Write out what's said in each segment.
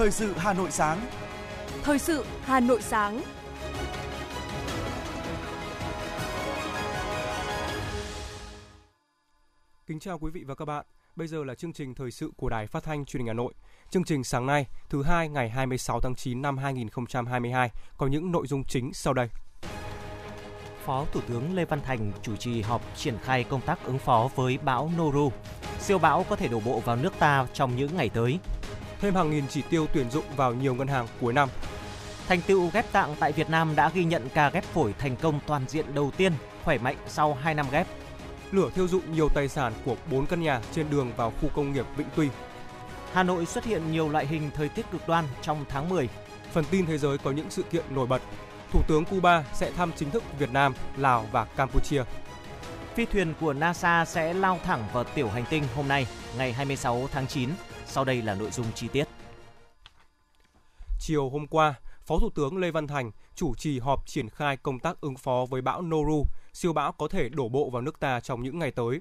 Thời sự Hà Nội sáng. Thời sự Hà Nội sáng. Kính chào quý vị và các bạn. Bây giờ là chương trình thời sự của Đài Phát thanh Truyền hình Hà Nội. Chương trình sáng nay, thứ hai ngày 26 tháng 9 năm 2022 có những nội dung chính sau đây. Phó Thủ tướng Lê Văn Thành chủ trì họp triển khai công tác ứng phó với bão Noru. Siêu bão có thể đổ bộ vào nước ta trong những ngày tới. Thêm hàng nghìn chỉ tiêu tuyển dụng vào nhiều ngân hàng cuối năm. Thành tựu ghép tạng tại Việt Nam đã ghi nhận ca ghép phổi thành công toàn diện đầu tiên, khỏe mạnh sau 2 năm ghép. Lửa thiêu dụi nhiều tài sản của 4 căn nhà trên đường vào khu công nghiệp Vĩnh Tuy. Hà Nội xuất hiện nhiều loại hình thời tiết cực đoan trong tháng 10. Phần tin thế giới có những sự kiện nổi bật. Thủ tướng Cuba sẽ thăm chính thức Việt Nam, Lào và Campuchia. Phi thuyền của NASA sẽ lao thẳng vào tiểu hành tinh hôm nay, ngày 26 tháng 9. Sau đây là nội dung chi tiết. Chiều hôm qua, Phó Thủ tướng Lê Văn Thành chủ trì họp triển khai công tác ứng phó với bão Noru, siêu bão có thể đổ bộ vào nước ta trong những ngày tới.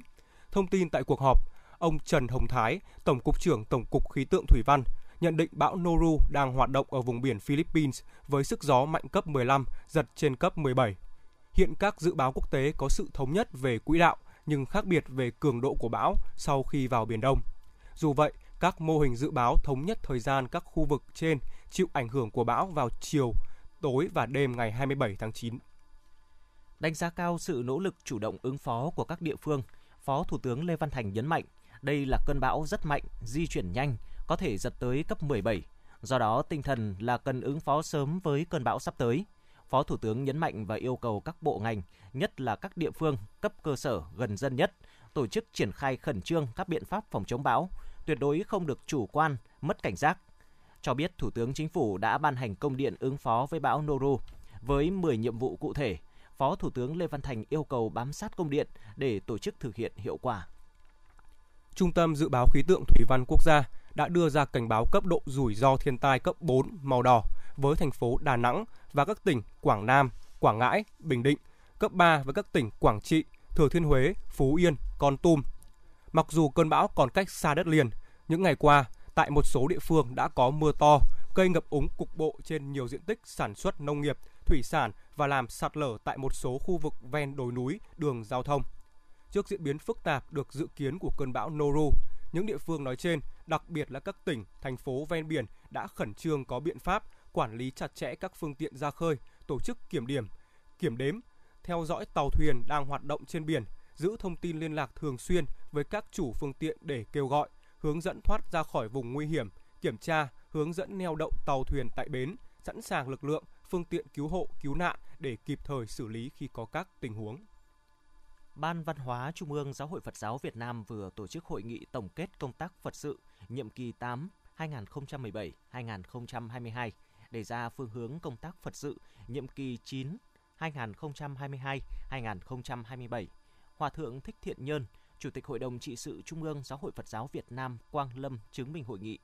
Thông tin tại cuộc họp, ông Trần Hồng Thái, Tổng cục trưởng Tổng cục Khí tượng Thủy văn, nhận định bão Noru đang hoạt động ở vùng biển Philippines với sức gió mạnh cấp 15, giật trên cấp 17. Hiện các dự báo quốc tế có sự thống nhất về quỹ đạo nhưng khác biệt về cường độ của bão sau khi vào Biển Đông. Dù vậy, các mô hình dự báo thống nhất thời gian các khu vực trên chịu ảnh hưởng của bão vào chiều, tối và đêm ngày 27 tháng 9. Đánh giá cao sự nỗ lực chủ động ứng phó của các địa phương, Phó Thủ tướng Lê Văn Thành nhấn mạnh đây là cơn bão rất mạnh, di chuyển nhanh, có thể giật tới cấp 17. Do đó, tinh thần là cần ứng phó sớm với cơn bão sắp tới. Phó Thủ tướng nhấn mạnh và yêu cầu các bộ ngành, nhất là các địa phương cấp cơ sở gần dân nhất, tổ chức triển khai khẩn trương các biện pháp phòng chống bão, tuyệt đối không được chủ quan, mất cảnh giác. Cho biết Thủ tướng Chính phủ đã ban hành công điện ứng phó với bão Noru với 10 nhiệm vụ cụ thể. Phó Thủ tướng Lê Văn Thành yêu cầu bám sát công điện để tổ chức thực hiện hiệu quả. Trung tâm Dự báo Khí tượng Thủy văn Quốc gia đã đưa ra cảnh báo cấp độ rủi ro thiên tai cấp 4 màu đỏ với thành phố Đà Nẵng và các tỉnh Quảng Nam, Quảng Ngãi, Bình Định, cấp 3 với các tỉnh Quảng Trị, Thừa Thiên Huế, Phú Yên, Con Tum. Mặc dù cơn bão còn cách xa đất liền, những ngày qua, tại một số địa phương đã có mưa to, gây ngập úng cục bộ trên nhiều diện tích sản xuất nông nghiệp, thủy sản và làm sạt lở tại một số khu vực ven đồi núi, đường giao thông. Trước diễn biến phức tạp được dự kiến của cơn bão Noru, những địa phương nói trên, đặc biệt là các tỉnh, thành phố ven biển đã khẩn trương có biện pháp quản lý chặt chẽ các phương tiện ra khơi, tổ chức kiểm điểm, kiểm đếm, theo dõi tàu thuyền đang hoạt động trên biển, giữ thông tin liên lạc thường xuyên với các chủ phương tiện để kêu gọi, hướng dẫn thoát ra khỏi vùng nguy hiểm, kiểm tra, hướng dẫn neo đậu tàu thuyền tại bến, sẵn sàng lực lượng, phương tiện cứu hộ, cứu nạn để kịp thời xử lý khi có các tình huống. Ban Văn hóa Trung ương Giáo hội Phật giáo Việt Nam vừa tổ chức hội nghị tổng kết công tác Phật sự nhiệm kỳ 8 2017-2022 đề ra phương hướng công tác Phật sự nhiệm kỳ 9 2022-2027. Hòa thượng Thích Thiện Nhơn, Chủ tịch Hội đồng trị sự Trung ương Giáo hội Phật giáo Việt Nam Quang Lâm chứng minh hội nghị.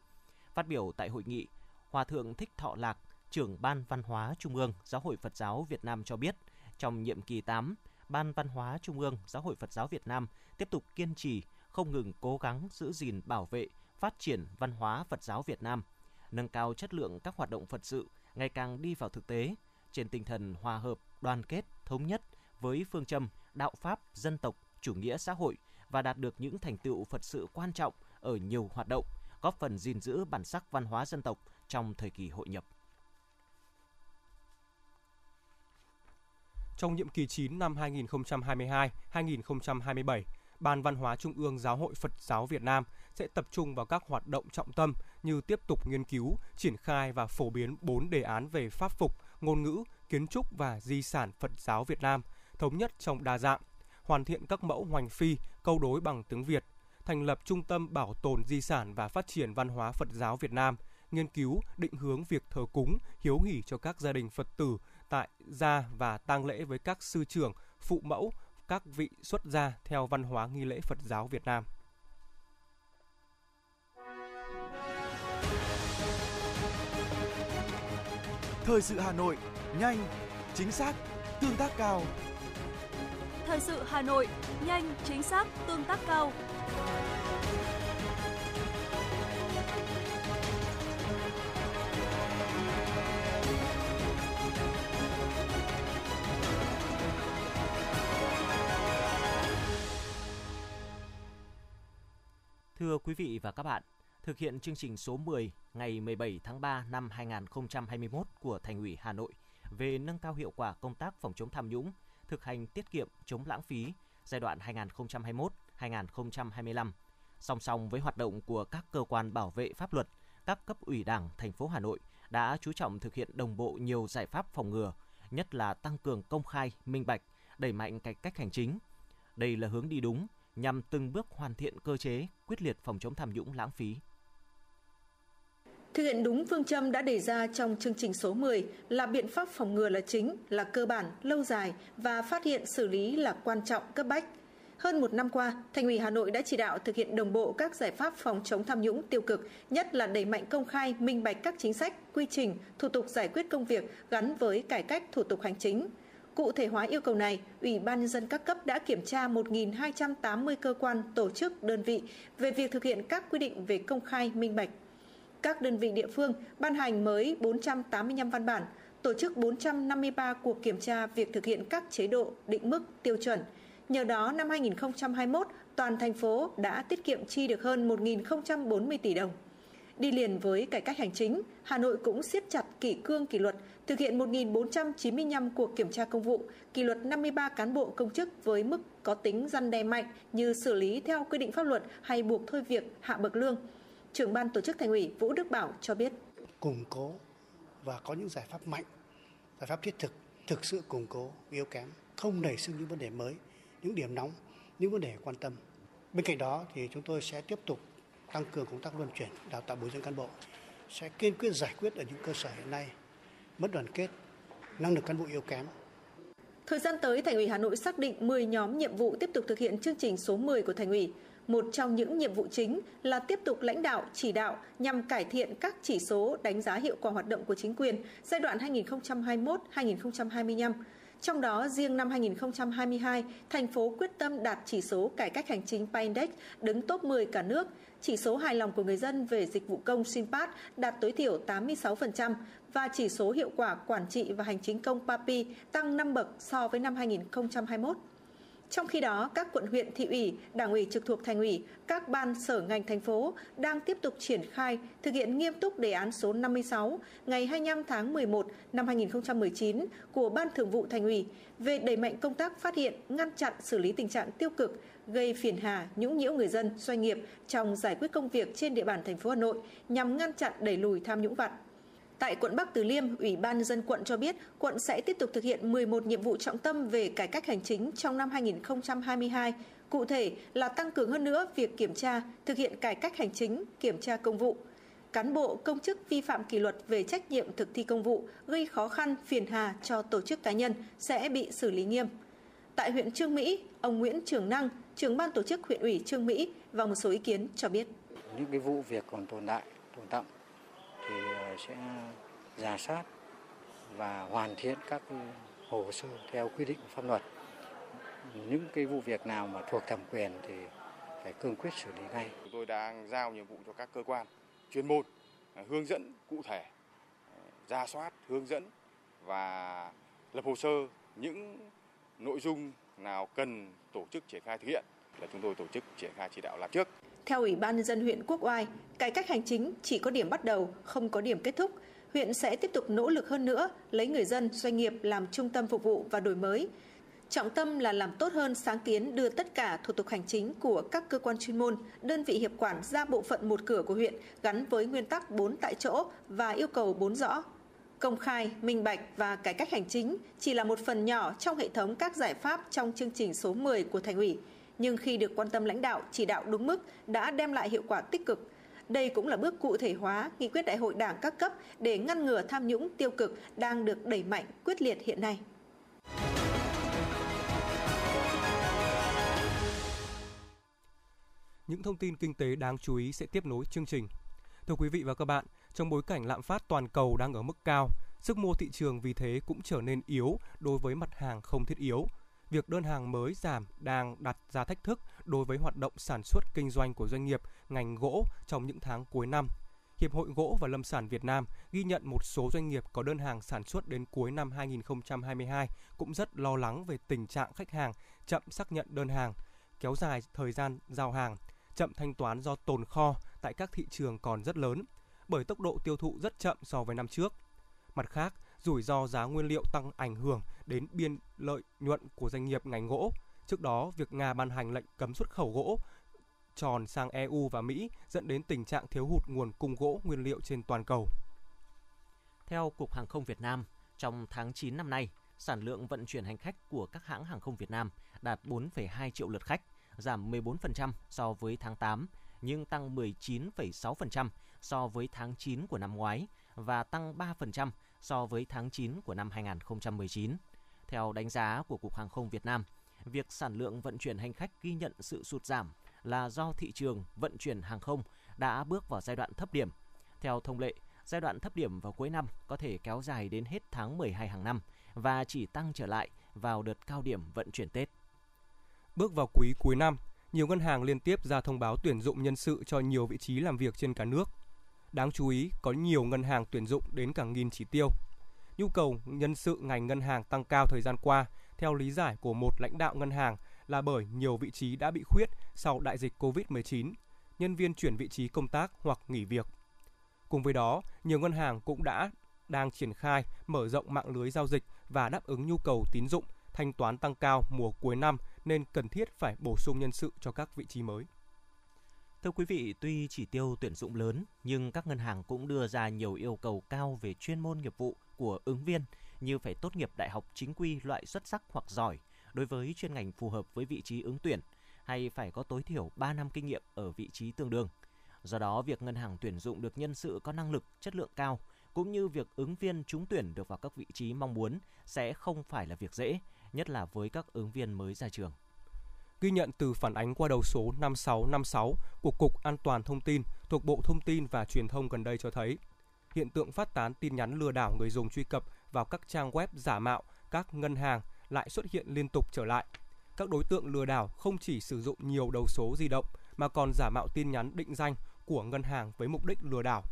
Phát biểu tại hội nghị, Hòa thượng Thích Thọ Lạc, trưởng Ban Văn hóa Trung ương Giáo hội Phật giáo Việt Nam cho biết, trong nhiệm kỳ 8, Ban Văn hóa Trung ương Giáo hội Phật giáo Việt Nam tiếp tục kiên trì, không ngừng cố gắng giữ gìn bảo vệ, phát triển văn hóa Phật giáo Việt Nam, nâng cao chất lượng các hoạt động Phật sự ngày càng đi vào thực tế, trên tinh thần hòa hợp, đoàn kết, thống nhất với phương châm đạo pháp, dân tộc, chủ nghĩa xã hội và đạt được những thành tựu Phật sự quan trọng ở nhiều hoạt động, góp phần gìn giữ bản sắc văn hóa dân tộc trong thời kỳ hội nhập. Trong nhiệm kỳ 9 năm 2022-2027, Ban Văn hóa Trung ương Giáo hội Phật giáo Việt Nam sẽ tập trung vào các hoạt động trọng tâm như tiếp tục nghiên cứu, triển khai và phổ biến 4 đề án về pháp phục, ngôn ngữ, kiến trúc và di sản Phật giáo Việt Nam, thống nhất trong đa dạng, hoàn thiện các mẫu hoành phi, câu đối bằng tiếng Việt, thành lập Trung tâm Bảo tồn Di sản và Phát triển Văn hóa Phật giáo Việt Nam, nghiên cứu, định hướng việc thờ cúng, hiếu hỷ cho các gia đình Phật tử tại gia và tang lễ với các sư trưởng, phụ mẫu, các vị xuất gia theo văn hóa nghi lễ Phật giáo Việt Nam. Thời sự Hà Nội, nhanh, chính xác, tương tác cao. Thời sự Hà Nội, nhanh, chính xác, tương tác cao. Thưa quý vị và các bạn, thực hiện chương trình số 10 ngày 17 tháng 3 năm 2021 của Thành ủy Hà Nội về nâng cao hiệu quả công tác phòng chống tham nhũng, thực hành tiết kiệm chống lãng phí giai đoạn 2021-2025. Song song với hoạt động của các cơ quan bảo vệ pháp luật, các cấp ủy Đảng thành phố Hà Nội đã chú trọng thực hiện đồng bộ nhiều giải pháp phòng ngừa, nhất là tăng cường công khai, minh bạch, đẩy mạnh cải cách hành chính. Đây là hướng đi đúng nhằm từng bước hoàn thiện cơ chế quyết liệt phòng chống tham nhũng lãng phí. Thực hiện đúng phương châm đã đề ra trong chương trình số 10 là biện pháp phòng ngừa là chính, là cơ bản, lâu dài và phát hiện xử lý là quan trọng, cấp bách. Hơn một năm qua, Thành ủy Hà Nội đã chỉ đạo thực hiện đồng bộ các giải pháp phòng chống tham nhũng tiêu cực, nhất là đẩy mạnh công khai, minh bạch các chính sách, quy trình, thủ tục giải quyết công việc gắn với cải cách thủ tục hành chính. Cụ thể hóa yêu cầu này, Ủy ban nhân dân các cấp đã kiểm tra 1.280 cơ quan, tổ chức, đơn vị về việc thực hiện các quy định về công khai, minh bạch. Các đơn vị địa phương ban hành mới 485 văn bản, tổ chức 453 cuộc kiểm tra việc thực hiện các chế độ, định mức, tiêu chuẩn. Nhờ đó, năm 2021, toàn thành phố đã tiết kiệm chi được hơn 1.040 tỷ đồng. Đi liền với cải cách hành chính, Hà Nội cũng siết chặt kỷ cương kỷ luật, thực hiện 1.495 cuộc kiểm tra công vụ, kỷ luật 53 cán bộ công chức với mức có tính răn đe mạnh như xử lý theo quy định pháp luật hay buộc thôi việc hạ bậc lương. Trưởng ban tổ chức thành ủy Vũ Đức Bảo cho biết. Củng cố và có những giải pháp mạnh, giải pháp thiết thực, thực sự củng cố yếu kém, không nảy sinh những vấn đề mới, những điểm nóng, những vấn đề quan tâm. Bên cạnh đó thì chúng tôi sẽ tiếp tục tăng cường công tác luân chuyển, đào tạo bồi dưỡng cán bộ, sẽ kiên quyết giải quyết ở những cơ sở hiện nay mất đoàn kết, năng lực cán bộ yếu kém. Thời gian tới, Thành ủy Hà Nội xác định 10 nhóm nhiệm vụ tiếp tục thực hiện chương trình số 10 của Thành ủy. Một trong những nhiệm vụ chính là tiếp tục lãnh đạo, chỉ đạo nhằm cải thiện các chỉ số đánh giá hiệu quả hoạt động của chính quyền giai đoạn 2021-2025 trong đó, riêng năm 2022, thành phố quyết tâm đạt chỉ số cải cách hành chính PAINDEX đứng top 10 cả nước. Chỉ số hài lòng của người dân về dịch vụ công SINPAT đạt tối thiểu 86% và chỉ số hiệu quả quản trị và hành chính công PAPI tăng 5 bậc so với năm 2021. Trong khi đó, các quận huyện, thị ủy, đảng ủy trực thuộc thành ủy, các ban sở ngành thành phố đang tiếp tục triển khai thực hiện nghiêm túc đề án số 56 ngày 25 tháng 11 năm 2019 của Ban Thường vụ Thành ủy về đẩy mạnh công tác phát hiện, ngăn chặn xử lý tình trạng tiêu cực gây phiền hà, nhũng nhiễu người dân, doanh nghiệp trong giải quyết công việc trên địa bàn thành phố Hà Nội nhằm ngăn chặn đẩy lùi tham nhũng vặt. Tại quận Bắc Từ Liêm, Ủy ban dân quận cho biết quận sẽ tiếp tục thực hiện 11 nhiệm vụ trọng tâm về cải cách hành chính trong năm 2022. Cụ thể là tăng cường hơn nữa việc kiểm tra, thực hiện cải cách hành chính, kiểm tra công vụ. Cán bộ, công chức vi phạm kỷ luật về trách nhiệm thực thi công vụ gây khó khăn, phiền hà cho tổ chức cá nhân sẽ bị xử lý nghiêm. Tại huyện Trương Mỹ, ông Nguyễn Trường Năng, trưởng ban tổ chức huyện ủy Trương Mỹ và một số ý kiến cho biết. Những cái vụ việc còn tồn tại, tồn động sẽ giả soát và hoàn thiện các hồ sơ theo quy định của pháp luật. Những cái vụ việc nào mà thuộc thẩm quyền thì phải cương quyết xử lý ngay. Chúng tôi đang giao nhiệm vụ cho các cơ quan chuyên môn à, hướng dẫn cụ thể, giả ra soát, hướng dẫn và lập hồ sơ những nội dung nào cần tổ chức triển khai thực hiện là chúng tôi tổ chức triển khai chỉ đạo làm trước. Theo Ủy ban nhân dân huyện Quốc Oai, cải cách hành chính chỉ có điểm bắt đầu, không có điểm kết thúc. Huyện sẽ tiếp tục nỗ lực hơn nữa, lấy người dân, doanh nghiệp làm trung tâm phục vụ và đổi mới. Trọng tâm là làm tốt hơn sáng kiến đưa tất cả thủ tục hành chính của các cơ quan chuyên môn, đơn vị hiệp quản ra bộ phận một cửa của huyện gắn với nguyên tắc 4 tại chỗ và yêu cầu 4 rõ. Công khai, minh bạch và cải cách hành chính chỉ là một phần nhỏ trong hệ thống các giải pháp trong chương trình số 10 của Thành ủy nhưng khi được quan tâm lãnh đạo, chỉ đạo đúng mức đã đem lại hiệu quả tích cực. Đây cũng là bước cụ thể hóa nghị quyết đại hội đảng các cấp để ngăn ngừa tham nhũng tiêu cực đang được đẩy mạnh quyết liệt hiện nay. Những thông tin kinh tế đáng chú ý sẽ tiếp nối chương trình. Thưa quý vị và các bạn, trong bối cảnh lạm phát toàn cầu đang ở mức cao, sức mua thị trường vì thế cũng trở nên yếu đối với mặt hàng không thiết yếu – việc đơn hàng mới giảm đang đặt ra thách thức đối với hoạt động sản xuất kinh doanh của doanh nghiệp ngành gỗ trong những tháng cuối năm. Hiệp hội Gỗ và Lâm sản Việt Nam ghi nhận một số doanh nghiệp có đơn hàng sản xuất đến cuối năm 2022 cũng rất lo lắng về tình trạng khách hàng chậm xác nhận đơn hàng, kéo dài thời gian giao hàng. chậm thanh toán do tồn kho tại các thị trường còn rất lớn, bởi tốc độ tiêu thụ rất chậm so với năm trước. Mặt khác, rủi ro giá nguyên liệu tăng ảnh hưởng đến biên lợi nhuận của doanh nghiệp ngành gỗ. Trước đó, việc Nga ban hành lệnh cấm xuất khẩu gỗ tròn sang EU và Mỹ dẫn đến tình trạng thiếu hụt nguồn cung gỗ nguyên liệu trên toàn cầu. Theo Cục Hàng không Việt Nam, trong tháng 9 năm nay, sản lượng vận chuyển hành khách của các hãng hàng không Việt Nam đạt 4,2 triệu lượt khách, giảm 14% so với tháng 8, nhưng tăng 19,6% so với tháng 9 của năm ngoái và tăng 3% so với tháng 9 của năm 2019. Theo đánh giá của Cục Hàng không Việt Nam, việc sản lượng vận chuyển hành khách ghi nhận sự sụt giảm là do thị trường vận chuyển hàng không đã bước vào giai đoạn thấp điểm. Theo thông lệ, giai đoạn thấp điểm vào cuối năm có thể kéo dài đến hết tháng 12 hàng năm và chỉ tăng trở lại vào đợt cao điểm vận chuyển Tết. Bước vào quý cuối năm, nhiều ngân hàng liên tiếp ra thông báo tuyển dụng nhân sự cho nhiều vị trí làm việc trên cả nước. Đáng chú ý, có nhiều ngân hàng tuyển dụng đến cả nghìn chỉ tiêu. Nhu cầu nhân sự ngành ngân hàng tăng cao thời gian qua, theo lý giải của một lãnh đạo ngân hàng là bởi nhiều vị trí đã bị khuyết sau đại dịch COVID-19, nhân viên chuyển vị trí công tác hoặc nghỉ việc. Cùng với đó, nhiều ngân hàng cũng đã đang triển khai mở rộng mạng lưới giao dịch và đáp ứng nhu cầu tín dụng, thanh toán tăng cao mùa cuối năm nên cần thiết phải bổ sung nhân sự cho các vị trí mới. Thưa quý vị, tuy chỉ tiêu tuyển dụng lớn nhưng các ngân hàng cũng đưa ra nhiều yêu cầu cao về chuyên môn nghiệp vụ của ứng viên như phải tốt nghiệp đại học chính quy loại xuất sắc hoặc giỏi đối với chuyên ngành phù hợp với vị trí ứng tuyển hay phải có tối thiểu 3 năm kinh nghiệm ở vị trí tương đương. Do đó, việc ngân hàng tuyển dụng được nhân sự có năng lực, chất lượng cao cũng như việc ứng viên trúng tuyển được vào các vị trí mong muốn sẽ không phải là việc dễ, nhất là với các ứng viên mới ra trường. Ghi nhận từ phản ánh qua đầu số 5656 của Cục An toàn Thông tin thuộc Bộ Thông tin và Truyền thông gần đây cho thấy, hiện tượng phát tán tin nhắn lừa đảo người dùng truy cập vào các trang web giả mạo các ngân hàng lại xuất hiện liên tục trở lại. Các đối tượng lừa đảo không chỉ sử dụng nhiều đầu số di động mà còn giả mạo tin nhắn định danh của ngân hàng với mục đích lừa đảo.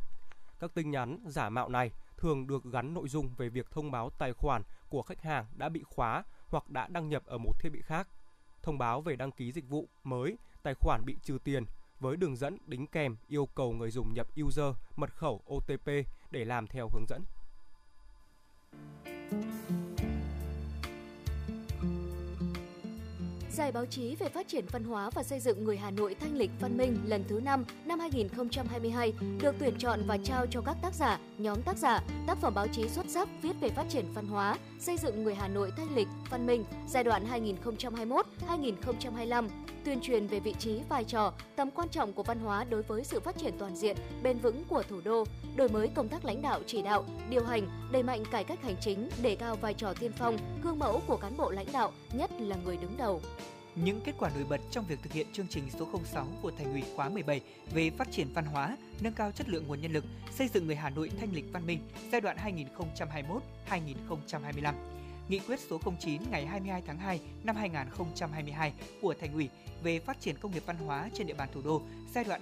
Các tin nhắn giả mạo này thường được gắn nội dung về việc thông báo tài khoản của khách hàng đã bị khóa hoặc đã đăng nhập ở một thiết bị khác, thông báo về đăng ký dịch vụ mới, tài khoản bị trừ tiền với đường dẫn đính kèm yêu cầu người dùng nhập user, mật khẩu OTP để làm theo hướng dẫn. Giải báo chí về phát triển văn hóa và xây dựng người Hà Nội thanh lịch văn minh lần thứ 5 năm 2022 được tuyển chọn và trao cho các tác giả, nhóm tác giả, tác phẩm báo chí xuất sắc viết về phát triển văn hóa, xây dựng người Hà Nội thanh lịch văn minh giai đoạn 2021-2025 tuyên truyền về vị trí, vai trò, tầm quan trọng của văn hóa đối với sự phát triển toàn diện, bền vững của thủ đô, đổi mới công tác lãnh đạo chỉ đạo, điều hành, đẩy mạnh cải cách hành chính, đề cao vai trò tiên phong, gương mẫu của cán bộ lãnh đạo, nhất là người đứng đầu. Những kết quả nổi bật trong việc thực hiện chương trình số 06 của Thành ủy khóa 17 về phát triển văn hóa, nâng cao chất lượng nguồn nhân lực, xây dựng người Hà Nội thanh lịch văn minh giai đoạn 2021-2025 Nghị quyết số 09 ngày 22 tháng 2 năm 2022 của Thành ủy về phát triển công nghiệp văn hóa trên địa bàn thủ đô giai đoạn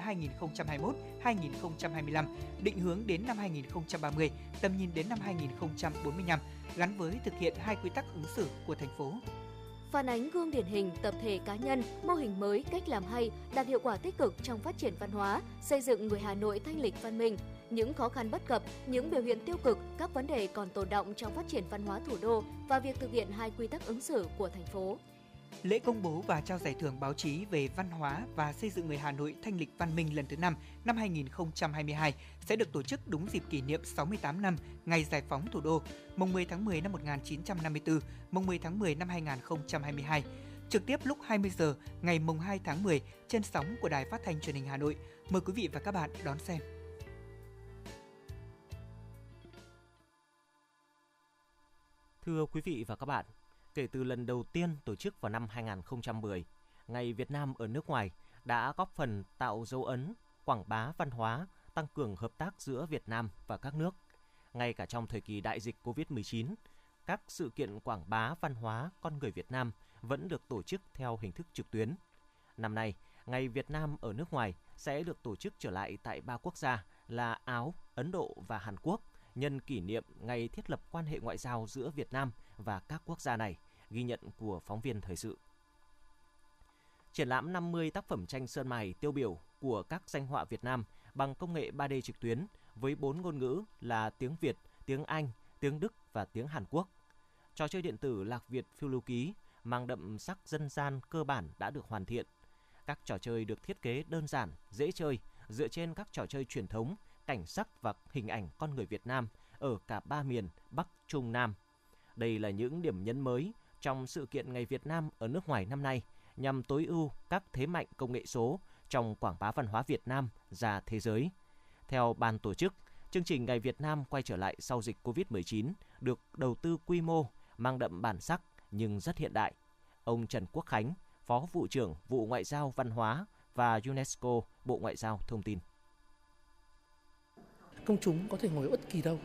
2021-2025, định hướng đến năm 2030, tầm nhìn đến năm 2045, gắn với thực hiện hai quy tắc ứng xử của thành phố phản ánh gương điển hình tập thể cá nhân, mô hình mới, cách làm hay, đạt hiệu quả tích cực trong phát triển văn hóa, xây dựng người Hà Nội thanh lịch văn minh. Những khó khăn bất cập, những biểu hiện tiêu cực, các vấn đề còn tồn động trong phát triển văn hóa thủ đô và việc thực hiện hai quy tắc ứng xử của thành phố. Lễ công bố và trao giải thưởng báo chí về văn hóa và xây dựng người Hà Nội thanh lịch văn minh lần thứ 5 năm 2022 sẽ được tổ chức đúng dịp kỷ niệm 68 năm ngày giải phóng thủ đô, mùng 10 tháng 10 năm 1954, mùng 10 tháng 10 năm 2022 trực tiếp lúc 20 giờ ngày mùng 2 tháng 10 trên sóng của Đài Phát thanh Truyền hình Hà Nội. Mời quý vị và các bạn đón xem. Thưa quý vị và các bạn, kể từ lần đầu tiên tổ chức vào năm 2010, Ngày Việt Nam ở nước ngoài đã góp phần tạo dấu ấn, quảng bá văn hóa, tăng cường hợp tác giữa Việt Nam và các nước. Ngay cả trong thời kỳ đại dịch COVID-19, các sự kiện quảng bá văn hóa con người Việt Nam vẫn được tổ chức theo hình thức trực tuyến. Năm nay, Ngày Việt Nam ở nước ngoài sẽ được tổ chức trở lại tại ba quốc gia là Áo, Ấn Độ và Hàn Quốc nhân kỷ niệm ngày thiết lập quan hệ ngoại giao giữa Việt Nam và các quốc gia này, ghi nhận của phóng viên thời sự. Triển lãm 50 tác phẩm tranh sơn mài tiêu biểu của các danh họa Việt Nam bằng công nghệ 3D trực tuyến với 4 ngôn ngữ là tiếng Việt, tiếng Anh, tiếng Đức và tiếng Hàn Quốc. Trò chơi điện tử Lạc Việt phiêu lưu ký mang đậm sắc dân gian cơ bản đã được hoàn thiện. Các trò chơi được thiết kế đơn giản, dễ chơi, dựa trên các trò chơi truyền thống, cảnh sắc và hình ảnh con người Việt Nam ở cả ba miền Bắc, Trung, Nam. Đây là những điểm nhấn mới trong sự kiện Ngày Việt Nam ở nước ngoài năm nay nhằm tối ưu các thế mạnh công nghệ số trong quảng bá văn hóa Việt Nam ra thế giới. Theo ban tổ chức, chương trình Ngày Việt Nam quay trở lại sau dịch COVID-19 được đầu tư quy mô, mang đậm bản sắc nhưng rất hiện đại. Ông Trần Quốc Khánh, Phó vụ trưởng vụ Ngoại giao Văn hóa và UNESCO, Bộ Ngoại giao thông tin. Công chúng có thể ngồi bất kỳ đâu,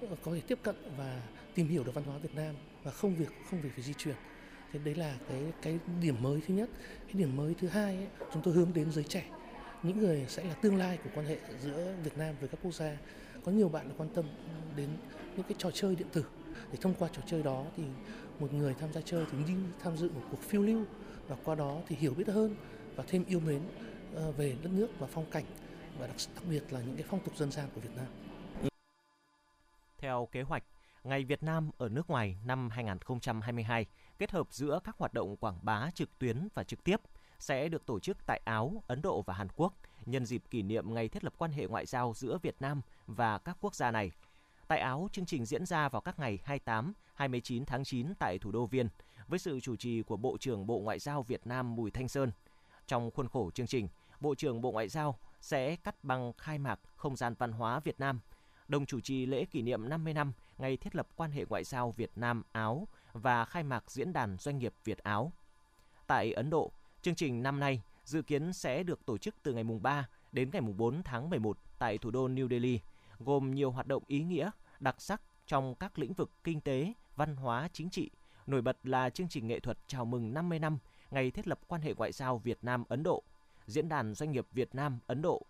ờ, có thể tiếp cận và tìm hiểu được văn hóa Việt Nam và không việc không việc phải di chuyển. Thế đấy là cái cái điểm mới thứ nhất. Cái điểm mới thứ hai ấy, chúng tôi hướng đến giới trẻ, những người sẽ là tương lai của quan hệ giữa Việt Nam với các quốc gia. Có nhiều bạn quan tâm đến những cái trò chơi điện tử để thông qua trò chơi đó thì một người tham gia chơi thì đi tham dự một cuộc phiêu lưu và qua đó thì hiểu biết hơn và thêm yêu mến ờ, về đất nước và phong cảnh và đặc, đặc biệt là những cái phong tục dân gian của Việt Nam. Theo kế hoạch, Ngày Việt Nam ở nước ngoài năm 2022 kết hợp giữa các hoạt động quảng bá trực tuyến và trực tiếp sẽ được tổ chức tại Áo, Ấn Độ và Hàn Quốc nhân dịp kỷ niệm ngày thiết lập quan hệ ngoại giao giữa Việt Nam và các quốc gia này. Tại Áo, chương trình diễn ra vào các ngày 28, 29 tháng 9 tại thủ đô Viên với sự chủ trì của Bộ trưởng Bộ Ngoại giao Việt Nam Bùi Thanh Sơn. Trong khuôn khổ chương trình, Bộ trưởng Bộ Ngoại giao sẽ cắt băng khai mạc không gian văn hóa Việt Nam, đồng chủ trì lễ kỷ niệm 50 năm ngày thiết lập quan hệ ngoại giao Việt Nam Áo và khai mạc diễn đàn doanh nghiệp Việt Áo. Tại Ấn Độ, chương trình năm nay dự kiến sẽ được tổ chức từ ngày mùng 3 đến ngày mùng 4 tháng 11 tại thủ đô New Delhi, gồm nhiều hoạt động ý nghĩa, đặc sắc trong các lĩnh vực kinh tế, văn hóa, chính trị. Nổi bật là chương trình nghệ thuật chào mừng 50 năm ngày thiết lập quan hệ ngoại giao Việt Nam Ấn Độ, diễn đàn doanh nghiệp Việt Nam Ấn Độ.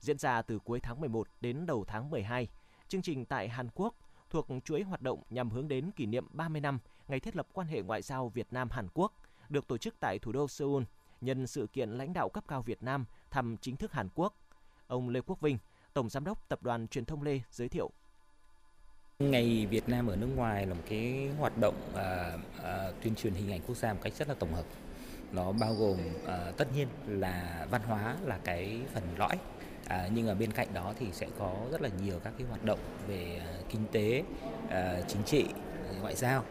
Diễn ra từ cuối tháng 11 đến đầu tháng 12, chương trình tại Hàn Quốc thuộc chuỗi hoạt động nhằm hướng đến kỷ niệm 30 năm ngày thiết lập quan hệ ngoại giao Việt Nam Hàn Quốc, được tổ chức tại thủ đô Seoul nhân sự kiện lãnh đạo cấp cao Việt Nam thăm chính thức Hàn Quốc. Ông Lê Quốc Vinh, Tổng Giám đốc Tập đoàn Truyền thông Lê giới thiệu. Ngày Việt Nam ở nước ngoài là một cái hoạt động uh, uh, tuyên truyền hình ảnh quốc gia một cách rất là tổng hợp. Nó bao gồm uh, tất nhiên là văn hóa là cái phần lõi À, nhưng ở bên cạnh đó thì sẽ có rất là nhiều các cái hoạt động về uh, kinh tế, uh, chính trị, ngoại giao.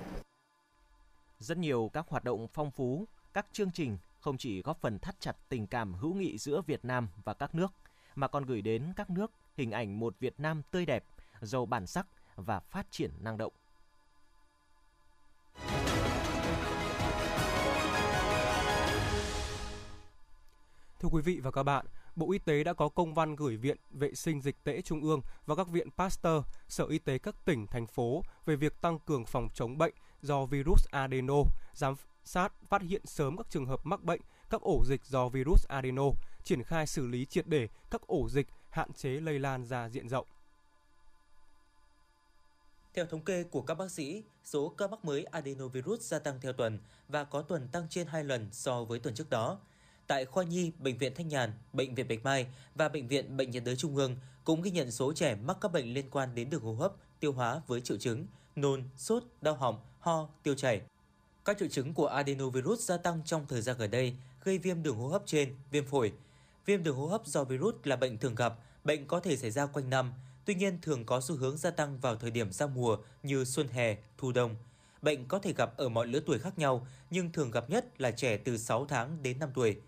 Rất nhiều các hoạt động phong phú, các chương trình không chỉ góp phần thắt chặt tình cảm hữu nghị giữa Việt Nam và các nước, mà còn gửi đến các nước hình ảnh một Việt Nam tươi đẹp, giàu bản sắc và phát triển năng động. Thưa quý vị và các bạn, Bộ Y tế đã có công văn gửi Viện Vệ sinh Dịch tễ Trung ương và các viện Pasteur, Sở Y tế các tỉnh, thành phố về việc tăng cường phòng chống bệnh do virus adeno, giám sát phát hiện sớm các trường hợp mắc bệnh, các ổ dịch do virus adeno, triển khai xử lý triệt để các ổ dịch, hạn chế lây lan ra diện rộng. Theo thống kê của các bác sĩ, số ca mắc mới adenovirus gia tăng theo tuần và có tuần tăng trên 2 lần so với tuần trước đó – Tại khoa nhi, Bệnh viện Thanh Nhàn, Bệnh viện Bạch Mai và Bệnh viện Bệnh nhiệt đới Trung ương cũng ghi nhận số trẻ mắc các bệnh liên quan đến đường hô hấp, tiêu hóa với triệu chứng nôn, sốt, đau họng, ho, tiêu chảy. Các triệu chứng của adenovirus gia tăng trong thời gian gần đây gây viêm đường hô hấp trên, viêm phổi. Viêm đường hô hấp do virus là bệnh thường gặp, bệnh có thể xảy ra quanh năm, tuy nhiên thường có xu hướng gia tăng vào thời điểm giao mùa như xuân hè, thu đông. Bệnh có thể gặp ở mọi lứa tuổi khác nhau, nhưng thường gặp nhất là trẻ từ 6 tháng đến 5 tuổi.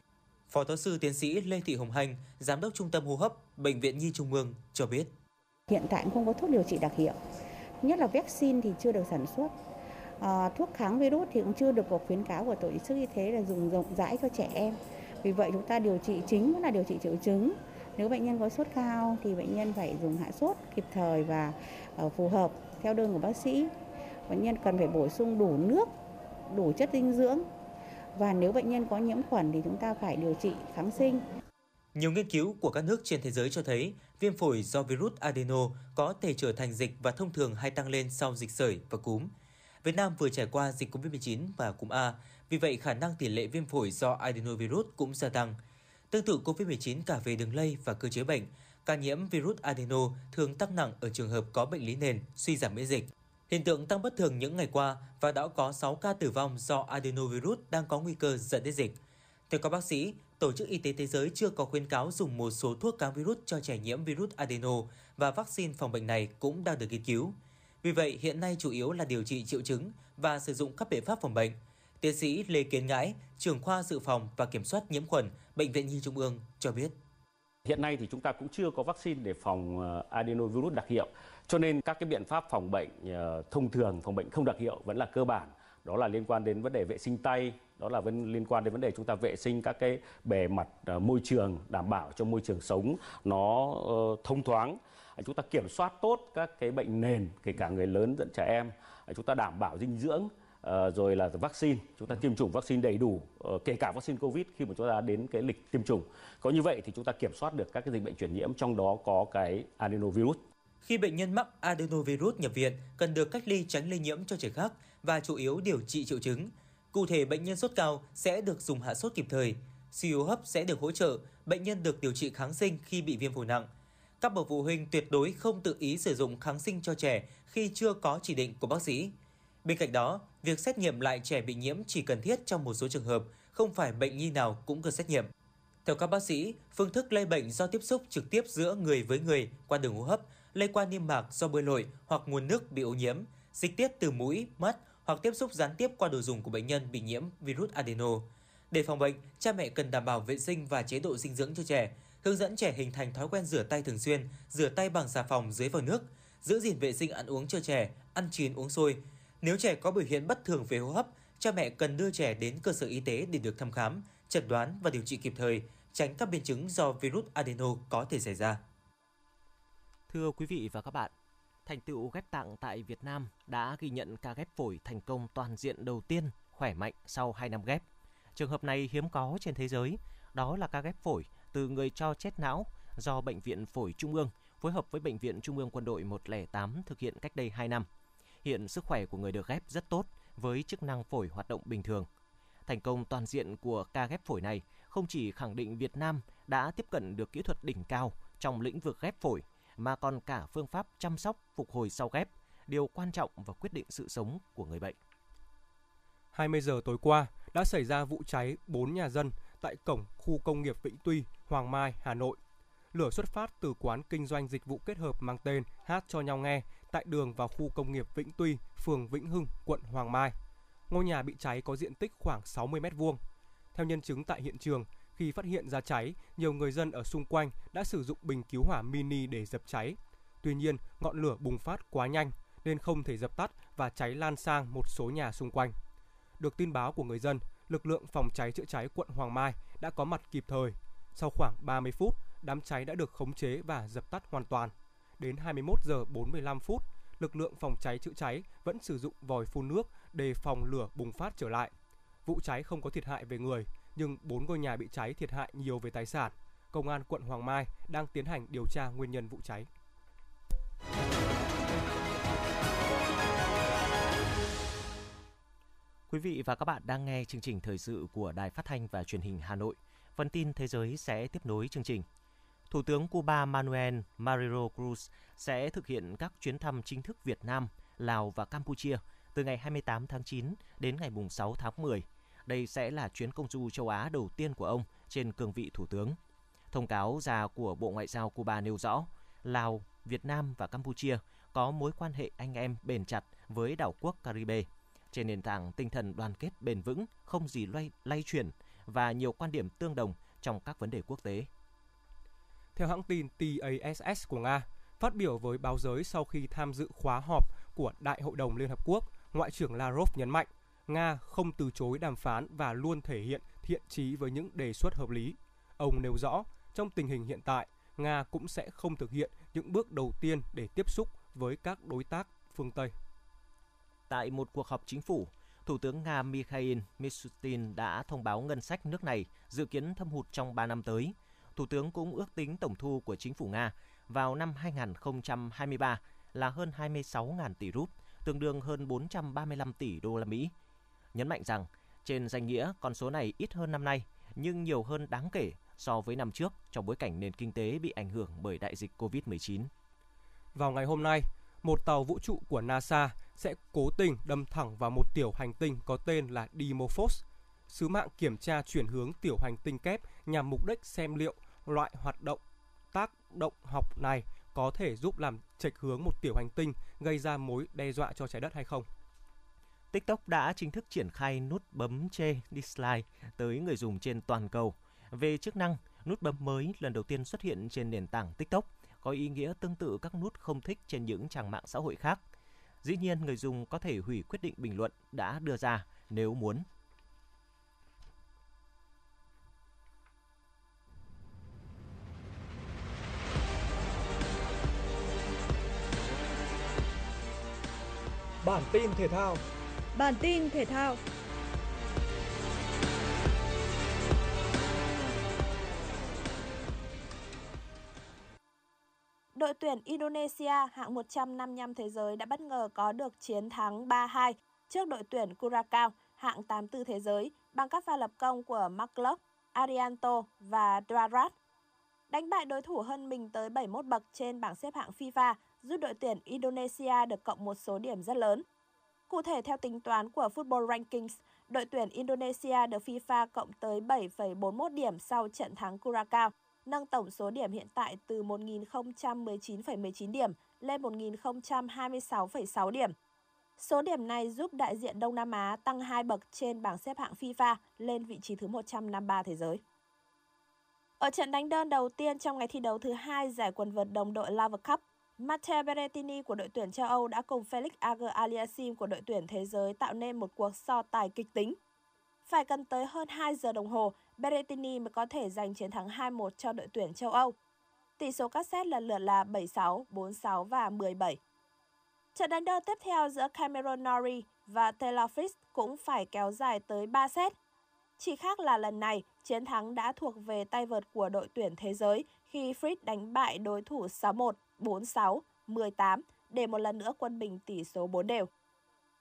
Phó giáo sư tiến sĩ Lê Thị Hồng Hành, Giám đốc Trung tâm hô hấp Bệnh viện Nhi Trung ương cho biết. Hiện tại không có thuốc điều trị đặc hiệu, nhất là vaccine thì chưa được sản xuất. À, thuốc kháng virus thì cũng chưa được có khuyến cáo của tổ chức y tế là dùng rộng rãi cho trẻ em. Vì vậy chúng ta điều trị chính vẫn là điều trị triệu chứng. Nếu bệnh nhân có sốt cao thì bệnh nhân phải dùng hạ sốt kịp thời và ờ, phù hợp theo đơn của bác sĩ. Bệnh nhân cần phải bổ sung đủ nước, đủ chất dinh dưỡng và nếu bệnh nhân có nhiễm khuẩn thì chúng ta phải điều trị kháng sinh. Nhiều nghiên cứu của các nước trên thế giới cho thấy viêm phổi do virus adeno có thể trở thành dịch và thông thường hay tăng lên sau dịch sởi và cúm. Việt Nam vừa trải qua dịch COVID-19 và cúm A, Vì vậy, khả năng tỷ lệ viêm phổi do adenovirus cũng gia tăng. Tương tự COVID-19 cả về đường lây và cơ chế bệnh, ca nhiễm virus adeno thường tăng nặng ở trường hợp có bệnh lý nền, suy giảm miễn dịch. Hiện tượng tăng bất thường những ngày qua và đã có 6 ca tử vong do adenovirus đang có nguy cơ dẫn đến dịch. Theo các bác sĩ, Tổ chức Y tế Thế giới chưa có khuyến cáo dùng một số thuốc kháng virus cho trẻ nhiễm virus adeno và vaccine phòng bệnh này cũng đang được nghiên cứu. Vì vậy, hiện nay chủ yếu là điều trị triệu chứng và sử dụng các biện pháp phòng bệnh. Tiến sĩ Lê Kiến Ngãi, trưởng khoa dự phòng và kiểm soát nhiễm khuẩn, Bệnh viện Nhi Trung ương cho biết. Hiện nay thì chúng ta cũng chưa có vaccine để phòng ờ, adenovirus đặc hiệu, cho nên các cái biện pháp phòng bệnh ờ, thông thường, phòng bệnh không đặc hiệu vẫn là cơ bản. Đó là liên quan đến vấn đề vệ sinh tay, đó là vấn liên quan đến vấn đề chúng ta vệ sinh các cái bề mặt uh, môi trường đảm bảo cho môi trường sống nó uh, thông thoáng. À, chúng ta kiểm soát tốt các cái bệnh nền kể cả người lớn dẫn trẻ em. À, chúng ta đảm bảo dinh dưỡng uh, rồi là vaccine. Chúng ta tiêm chủng vaccine đầy đủ uh, kể cả vaccine covid khi mà chúng ta đến cái lịch tiêm chủng. Có như vậy thì chúng ta kiểm soát được các cái dịch bệnh truyền nhiễm trong đó có cái adenovirus khi bệnh nhân mắc adenovirus nhập viện cần được cách ly tránh lây nhiễm cho trẻ khác và chủ yếu điều trị triệu chứng Cụ thể, bệnh nhân sốt cao sẽ được dùng hạ sốt kịp thời, suy hô hấp sẽ được hỗ trợ, bệnh nhân được điều trị kháng sinh khi bị viêm phổi nặng. Các bậc phụ huynh tuyệt đối không tự ý sử dụng kháng sinh cho trẻ khi chưa có chỉ định của bác sĩ. Bên cạnh đó, việc xét nghiệm lại trẻ bị nhiễm chỉ cần thiết trong một số trường hợp, không phải bệnh nhi nào cũng cần xét nghiệm. Theo các bác sĩ, phương thức lây bệnh do tiếp xúc trực tiếp giữa người với người qua đường hô hấp, lây qua niêm mạc do bơi lội hoặc nguồn nước bị ô nhiễm, dịch tiết từ mũi, mắt hoặc tiếp xúc gián tiếp qua đồ dùng của bệnh nhân bị nhiễm virus adeno. Để phòng bệnh, cha mẹ cần đảm bảo vệ sinh và chế độ dinh dưỡng cho trẻ, hướng dẫn trẻ hình thành thói quen rửa tay thường xuyên, rửa tay bằng xà phòng dưới vòi nước, giữ gìn vệ sinh ăn uống cho trẻ, ăn chín uống sôi. Nếu trẻ có biểu hiện bất thường về hô hấp, cha mẹ cần đưa trẻ đến cơ sở y tế để được thăm khám, chẩn đoán và điều trị kịp thời, tránh các biến chứng do virus adeno có thể xảy ra. Thưa quý vị và các bạn, Thành tựu ghép tạng tại Việt Nam đã ghi nhận ca ghép phổi thành công toàn diện đầu tiên khỏe mạnh sau 2 năm ghép. Trường hợp này hiếm có trên thế giới, đó là ca ghép phổi từ người cho chết não do Bệnh viện Phổi Trung ương phối hợp với Bệnh viện Trung ương Quân đội 108 thực hiện cách đây 2 năm. Hiện sức khỏe của người được ghép rất tốt với chức năng phổi hoạt động bình thường. Thành công toàn diện của ca ghép phổi này không chỉ khẳng định Việt Nam đã tiếp cận được kỹ thuật đỉnh cao trong lĩnh vực ghép phổi mà còn cả phương pháp chăm sóc phục hồi sau ghép, điều quan trọng và quyết định sự sống của người bệnh. 20 giờ tối qua đã xảy ra vụ cháy 4 nhà dân tại cổng khu công nghiệp Vĩnh Tuy, Hoàng Mai, Hà Nội. Lửa xuất phát từ quán kinh doanh dịch vụ kết hợp mang tên Hát cho nhau nghe tại đường vào khu công nghiệp Vĩnh Tuy, phường Vĩnh Hưng, quận Hoàng Mai. Ngôi nhà bị cháy có diện tích khoảng 60 m2. Theo nhân chứng tại hiện trường, khi phát hiện ra cháy, nhiều người dân ở xung quanh đã sử dụng bình cứu hỏa mini để dập cháy. Tuy nhiên, ngọn lửa bùng phát quá nhanh nên không thể dập tắt và cháy lan sang một số nhà xung quanh. Được tin báo của người dân, lực lượng phòng cháy chữa cháy quận Hoàng Mai đã có mặt kịp thời. Sau khoảng 30 phút, đám cháy đã được khống chế và dập tắt hoàn toàn. Đến 21 giờ 45 phút, lực lượng phòng cháy chữa cháy vẫn sử dụng vòi phun nước để phòng lửa bùng phát trở lại. Vụ cháy không có thiệt hại về người, nhưng 4 ngôi nhà bị cháy thiệt hại nhiều về tài sản. Công an quận Hoàng Mai đang tiến hành điều tra nguyên nhân vụ cháy. Quý vị và các bạn đang nghe chương trình thời sự của Đài Phát thanh và Truyền hình Hà Nội. Phần tin thế giới sẽ tiếp nối chương trình. Thủ tướng Cuba Manuel Marrero Cruz sẽ thực hiện các chuyến thăm chính thức Việt Nam, Lào và Campuchia từ ngày 28 tháng 9 đến ngày 6 tháng 10 đây sẽ là chuyến công du châu Á đầu tiên của ông trên cương vị thủ tướng. Thông cáo ra của Bộ Ngoại giao Cuba nêu rõ, Lào, Việt Nam và Campuchia có mối quan hệ anh em bền chặt với đảo quốc Caribe trên nền tảng tinh thần đoàn kết bền vững, không gì lay, lay chuyển và nhiều quan điểm tương đồng trong các vấn đề quốc tế. Theo hãng tin TASS của Nga, phát biểu với báo giới sau khi tham dự khóa họp của Đại hội đồng Liên Hợp Quốc, Ngoại trưởng Lavrov nhấn mạnh Nga không từ chối đàm phán và luôn thể hiện thiện trí với những đề xuất hợp lý. Ông nêu rõ, trong tình hình hiện tại, Nga cũng sẽ không thực hiện những bước đầu tiên để tiếp xúc với các đối tác phương Tây. Tại một cuộc họp chính phủ, Thủ tướng Nga Mikhail Mishustin đã thông báo ngân sách nước này dự kiến thâm hụt trong 3 năm tới. Thủ tướng cũng ước tính tổng thu của chính phủ Nga vào năm 2023 là hơn 26.000 tỷ rúp, tương đương hơn 435 tỷ đô la Mỹ nhấn mạnh rằng Trên danh nghĩa, con số này ít hơn năm nay, nhưng nhiều hơn đáng kể so với năm trước trong bối cảnh nền kinh tế bị ảnh hưởng bởi đại dịch COVID-19. Vào ngày hôm nay, một tàu vũ trụ của NASA sẽ cố tình đâm thẳng vào một tiểu hành tinh có tên là Dimorphos. Sứ mạng kiểm tra chuyển hướng tiểu hành tinh kép nhằm mục đích xem liệu loại hoạt động tác động học này có thể giúp làm chệch hướng một tiểu hành tinh gây ra mối đe dọa cho trái đất hay không. TikTok đã chính thức triển khai nút bấm chê dislike tới người dùng trên toàn cầu. Về chức năng, nút bấm mới lần đầu tiên xuất hiện trên nền tảng TikTok có ý nghĩa tương tự các nút không thích trên những trang mạng xã hội khác. Dĩ nhiên, người dùng có thể hủy quyết định bình luận đã đưa ra nếu muốn. Bản tin thể thao Bản tin thể thao Đội tuyển Indonesia hạng 155 thế giới đã bất ngờ có được chiến thắng 3-2 trước đội tuyển Curacao hạng 84 thế giới bằng các pha lập công của McCulloch, Arianto và Dwarat. Đánh bại đối thủ hơn mình tới 71 bậc trên bảng xếp hạng FIFA giúp đội tuyển Indonesia được cộng một số điểm rất lớn. Cụ thể theo tính toán của Football Rankings, đội tuyển Indonesia được FIFA cộng tới 7,41 điểm sau trận thắng Curacao, nâng tổng số điểm hiện tại từ 1.019,19 điểm lên 1.026,6 điểm. Số điểm này giúp đại diện Đông Nam Á tăng 2 bậc trên bảng xếp hạng FIFA lên vị trí thứ 153 thế giới. Ở trận đánh đơn đầu tiên trong ngày thi đấu thứ hai giải quần vợt đồng đội Lava Cup, Matteo Berrettini của đội tuyển châu Âu đã cùng Felix Ager Aliassim của đội tuyển thế giới tạo nên một cuộc so tài kịch tính. Phải cần tới hơn 2 giờ đồng hồ, Berrettini mới có thể giành chiến thắng 2-1 cho đội tuyển châu Âu. Tỷ số các set lần lượt là 7-6, 4-6 và 17. Trận đánh đơn tiếp theo giữa Cameron Norrie và Taylor Fritz cũng phải kéo dài tới 3 set. Chỉ khác là lần này, chiến thắng đã thuộc về tay vợt của đội tuyển thế giới khi Fritz đánh bại đối thủ 6-1 4-6, 18 để một lần nữa quân bình tỷ số 4 đều.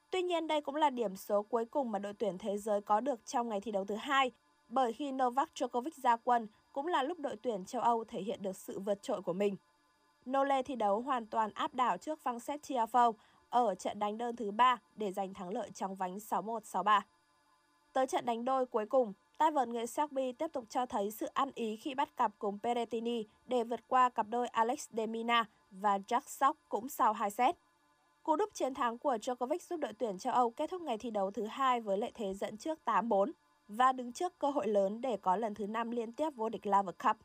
Tuy nhiên đây cũng là điểm số cuối cùng mà đội tuyển thế giới có được trong ngày thi đấu thứ hai, bởi khi Novak Djokovic ra quân cũng là lúc đội tuyển châu Âu thể hiện được sự vượt trội của mình. Nole thi đấu hoàn toàn áp đảo trước Frances Tiafoe ở trận đánh đơn thứ 3 để giành thắng lợi trong vánh 6-1-6-3. Tới trận đánh đôi cuối cùng, tay vợt người Serbia tiếp tục cho thấy sự ăn ý khi bắt cặp cùng Peretini để vượt qua cặp đôi Alex Demina và Jack Sock cũng sau 2 set. Cú đúp chiến thắng của Djokovic giúp đội tuyển châu Âu kết thúc ngày thi đấu thứ hai với lợi thế dẫn trước 8-4 và đứng trước cơ hội lớn để có lần thứ 5 liên tiếp vô địch Laver Cup.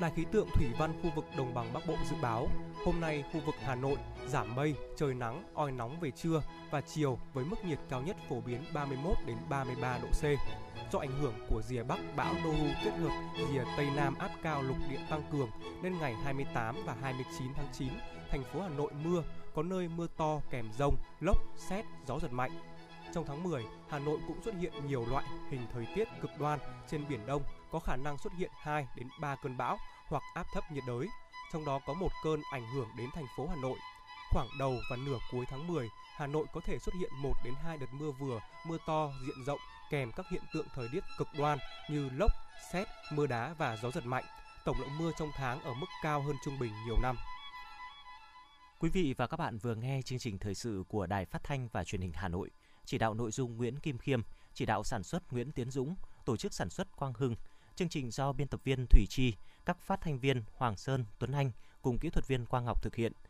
Đài khí tượng thủy văn khu vực đồng bằng Bắc Bộ dự báo, hôm nay khu vực Hà Nội giảm mây, trời nắng, oi nóng về trưa và chiều với mức nhiệt cao nhất phổ biến 31 đến 33 độ C. Do ảnh hưởng của rìa Bắc bão Noru kết hợp rìa Tây Nam áp cao lục địa tăng cường nên ngày 28 và 29 tháng 9, thành phố Hà Nội mưa, có nơi mưa to kèm rông, lốc, xét, gió giật mạnh. Trong tháng 10, Hà Nội cũng xuất hiện nhiều loại hình thời tiết cực đoan trên biển Đông, có khả năng xuất hiện 2 đến 3 cơn bão hoặc áp thấp nhiệt đới. Trong đó có một cơn ảnh hưởng đến thành phố Hà Nội. Khoảng đầu và nửa cuối tháng 10, Hà Nội có thể xuất hiện 1 đến 2 đợt mưa vừa, mưa to diện rộng kèm các hiện tượng thời tiết cực đoan như lốc, xét, mưa đá và gió giật mạnh. Tổng lượng mưa trong tháng ở mức cao hơn trung bình nhiều năm. Quý vị và các bạn vừa nghe chương trình thời sự của Đài Phát thanh và Truyền hình Hà Nội. Chỉ đạo nội dung Nguyễn Kim Khiêm, chỉ đạo sản xuất Nguyễn Tiến Dũng, tổ chức sản xuất Quang Hưng. Chương trình do biên tập viên Thủy Chi, các phát thanh viên Hoàng Sơn, Tuấn Anh cùng kỹ thuật viên Quang Ngọc thực hiện –